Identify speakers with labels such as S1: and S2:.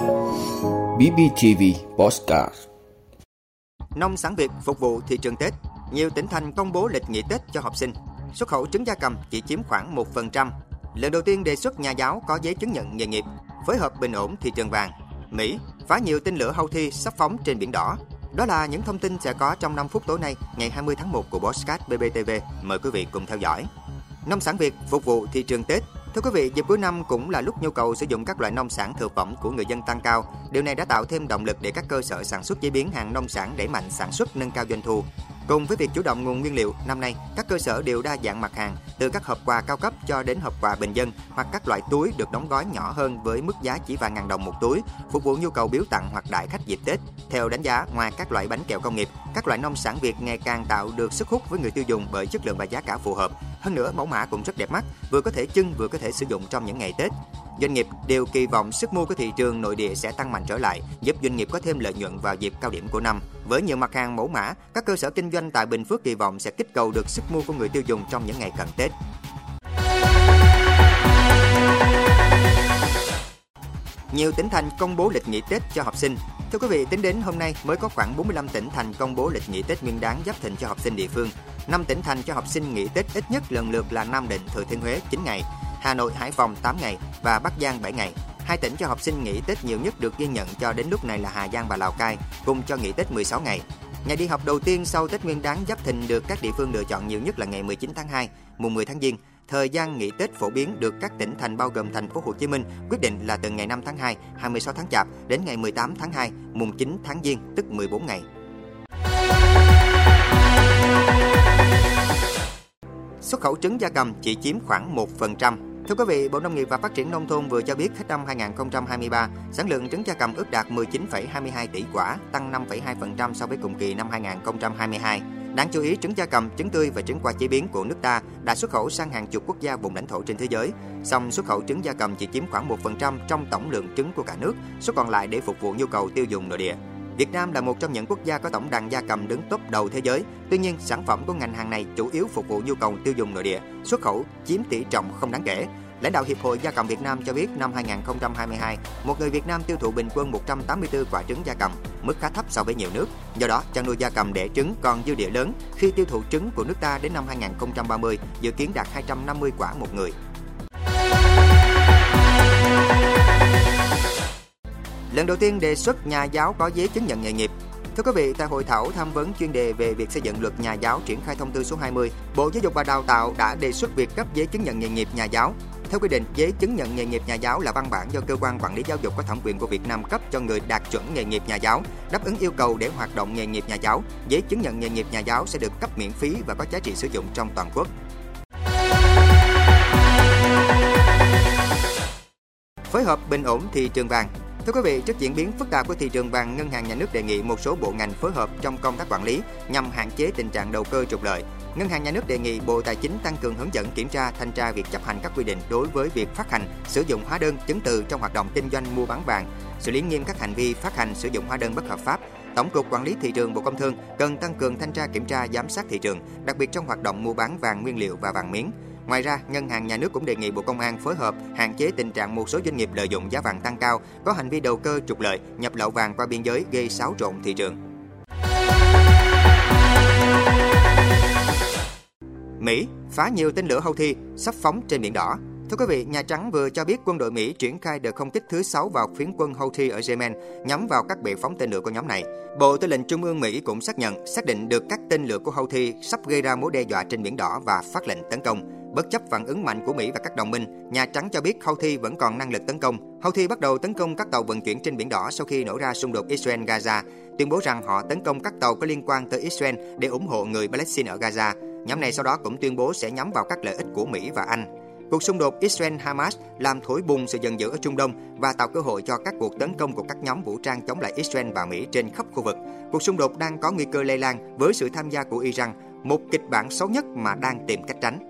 S1: BBTV Postcard
S2: Nông sản Việt phục vụ thị trường Tết. Nhiều tỉnh thành công bố lịch nghỉ Tết cho học sinh. Xuất khẩu trứng gia cầm chỉ chiếm khoảng 1%. Lần đầu tiên đề xuất nhà giáo có giấy chứng nhận nghề nghiệp. Phối hợp bình ổn thị trường vàng. Mỹ phá nhiều tên lửa Houthi sắp phóng trên biển đỏ. Đó là những thông tin sẽ có trong 5 phút tối nay, ngày 20 tháng 1 của Postcard BBTV. Mời quý vị cùng theo dõi. Nông sản Việt phục vụ thị trường Tết. Thưa quý vị, dịp cuối năm cũng là lúc nhu cầu sử dụng các loại nông sản thực phẩm của người dân tăng cao. Điều này đã tạo thêm động lực để các cơ sở sản xuất chế biến hàng nông sản đẩy mạnh sản xuất nâng cao doanh thu. Cùng với việc chủ động nguồn nguyên liệu, năm nay các cơ sở đều đa dạng mặt hàng, từ các hộp quà cao cấp cho đến hộp quà bình dân hoặc các loại túi được đóng gói nhỏ hơn với mức giá chỉ vài ngàn đồng một túi, phục vụ nhu cầu biếu tặng hoặc đại khách dịp Tết. Theo đánh giá, ngoài các loại bánh kẹo công nghiệp, các loại nông sản Việt ngày càng tạo được sức hút với người tiêu dùng bởi chất lượng và giá cả phù hợp. Hơn nữa, mẫu mã cũng rất đẹp mắt, vừa có thể trưng vừa có thể sử dụng trong những ngày Tết. Doanh nghiệp đều kỳ vọng sức mua của thị trường nội địa sẽ tăng mạnh trở lại, giúp doanh nghiệp có thêm lợi nhuận vào dịp cao điểm của năm. Với nhiều mặt hàng mẫu mã, các cơ sở kinh doanh tại Bình Phước kỳ vọng sẽ kích cầu được sức mua của người tiêu dùng trong những ngày cận Tết. Nhiều tỉnh thành công bố lịch nghỉ Tết cho học sinh. Thưa quý vị, tính đến hôm nay mới có khoảng 45 tỉnh thành công bố lịch nghỉ Tết Nguyên đán Giáp Thìn cho học sinh địa phương. 5 tỉnh thành cho học sinh nghỉ Tết ít nhất lần lượt là Nam Định, Thừa Thiên Huế 9 ngày, Hà Nội, Hải Phòng 8 ngày và Bắc Giang 7 ngày. Hai tỉnh cho học sinh nghỉ Tết nhiều nhất được ghi nhận cho đến lúc này là Hà Giang và Lào Cai, cùng cho nghỉ Tết 16 ngày. Ngày đi học đầu tiên sau Tết Nguyên đán Giáp Thìn được các địa phương lựa chọn nhiều nhất là ngày 19 tháng 2, mùng 10 tháng Giêng. Thời gian nghỉ Tết phổ biến được các tỉnh thành bao gồm thành phố Hồ Chí Minh quyết định là từ ngày 5 tháng 2, 26 tháng Chạp đến ngày 18 tháng 2, mùng 9 tháng Giêng, tức 14 ngày. Xuất khẩu trứng gia cầm chỉ chiếm khoảng 1%. Thưa quý vị, Bộ Nông nghiệp và Phát triển Nông thôn vừa cho biết hết năm 2023, sản lượng trứng gia cầm ước đạt 19,22 tỷ quả, tăng 5,2% so với cùng kỳ năm 2022. Đáng chú ý, trứng gia cầm, trứng tươi và trứng qua chế biến của nước ta đã xuất khẩu sang hàng chục quốc gia vùng lãnh thổ trên thế giới. Song xuất khẩu trứng gia cầm chỉ chiếm khoảng 1% trong tổng lượng trứng của cả nước, số còn lại để phục vụ nhu cầu tiêu dùng nội địa. Việt Nam là một trong những quốc gia có tổng đàn gia cầm đứng top đầu thế giới. Tuy nhiên, sản phẩm của ngành hàng này chủ yếu phục vụ nhu cầu tiêu dùng nội địa, xuất khẩu chiếm tỷ trọng không đáng kể. Lãnh đạo Hiệp hội Gia cầm Việt Nam cho biết năm 2022, một người Việt Nam tiêu thụ bình quân 184 quả trứng gia cầm, mức khá thấp so với nhiều nước. Do đó, chăn nuôi gia cầm đẻ trứng còn dư địa lớn khi tiêu thụ trứng của nước ta đến năm 2030 dự kiến đạt 250 quả một người. Lần đầu tiên đề xuất nhà giáo có giấy chứng nhận nghề nghiệp. Thưa quý vị, tại hội thảo tham vấn chuyên đề về việc xây dựng luật nhà giáo triển khai thông tư số 20, Bộ Giáo dục và Đào tạo đã đề xuất việc cấp giấy chứng nhận nghề nghiệp nhà giáo. Theo quy định, giấy chứng nhận nghề nghiệp nhà giáo là văn bản do cơ quan quản lý giáo dục có thẩm quyền của Việt Nam cấp cho người đạt chuẩn nghề nghiệp nhà giáo, đáp ứng yêu cầu để hoạt động nghề nghiệp nhà giáo. Giấy chứng nhận nghề nghiệp nhà giáo sẽ được cấp miễn phí và có giá trị sử dụng trong toàn quốc. Phối hợp bình ổn thị trường vàng, Thưa quý vị, trước diễn biến phức tạp của thị trường vàng, Ngân hàng Nhà nước đề nghị một số bộ ngành phối hợp trong công tác quản lý nhằm hạn chế tình trạng đầu cơ trục lợi. Ngân hàng Nhà nước đề nghị Bộ Tài chính tăng cường hướng dẫn kiểm tra, thanh tra việc chấp hành các quy định đối với việc phát hành, sử dụng hóa đơn, chứng từ trong hoạt động kinh doanh mua bán vàng, xử lý nghiêm các hành vi phát hành, sử dụng hóa đơn bất hợp pháp. Tổng cục Quản lý thị trường Bộ Công Thương cần tăng cường thanh tra kiểm tra, giám sát thị trường, đặc biệt trong hoạt động mua bán vàng nguyên liệu và vàng miếng. Ngoài ra, Ngân hàng Nhà nước cũng đề nghị Bộ Công an phối hợp hạn chế tình trạng một số doanh nghiệp lợi dụng giá vàng tăng cao, có hành vi đầu cơ trục lợi, nhập lậu vàng qua biên giới gây xáo trộn thị trường. Mỹ phá nhiều tên lửa Houthi sắp phóng trên biển đỏ. Thưa quý vị, Nhà Trắng vừa cho biết quân đội Mỹ triển khai đợt không kích thứ 6 vào phiến quân Houthi ở Yemen nhắm vào các bệ phóng tên lửa của nhóm này. Bộ Tư lệnh Trung ương Mỹ cũng xác nhận xác định được các tên lửa của Houthi sắp gây ra mối đe dọa trên biển đỏ và phát lệnh tấn công. Bất chấp phản ứng mạnh của Mỹ và các đồng minh, Nhà Trắng cho biết Houthi vẫn còn năng lực tấn công. Houthi bắt đầu tấn công các tàu vận chuyển trên biển đỏ sau khi nổ ra xung đột Israel-Gaza, tuyên bố rằng họ tấn công các tàu có liên quan tới Israel để ủng hộ người Palestine ở Gaza. Nhóm này sau đó cũng tuyên bố sẽ nhắm vào các lợi ích của Mỹ và Anh. Cuộc xung đột Israel-Hamas làm thổi bùng sự giận dữ ở Trung Đông và tạo cơ hội cho các cuộc tấn công của các nhóm vũ trang chống lại Israel và Mỹ trên khắp khu vực. Cuộc xung đột đang có nguy cơ lây lan với sự tham gia của Iran, một kịch bản xấu nhất mà đang tìm cách tránh.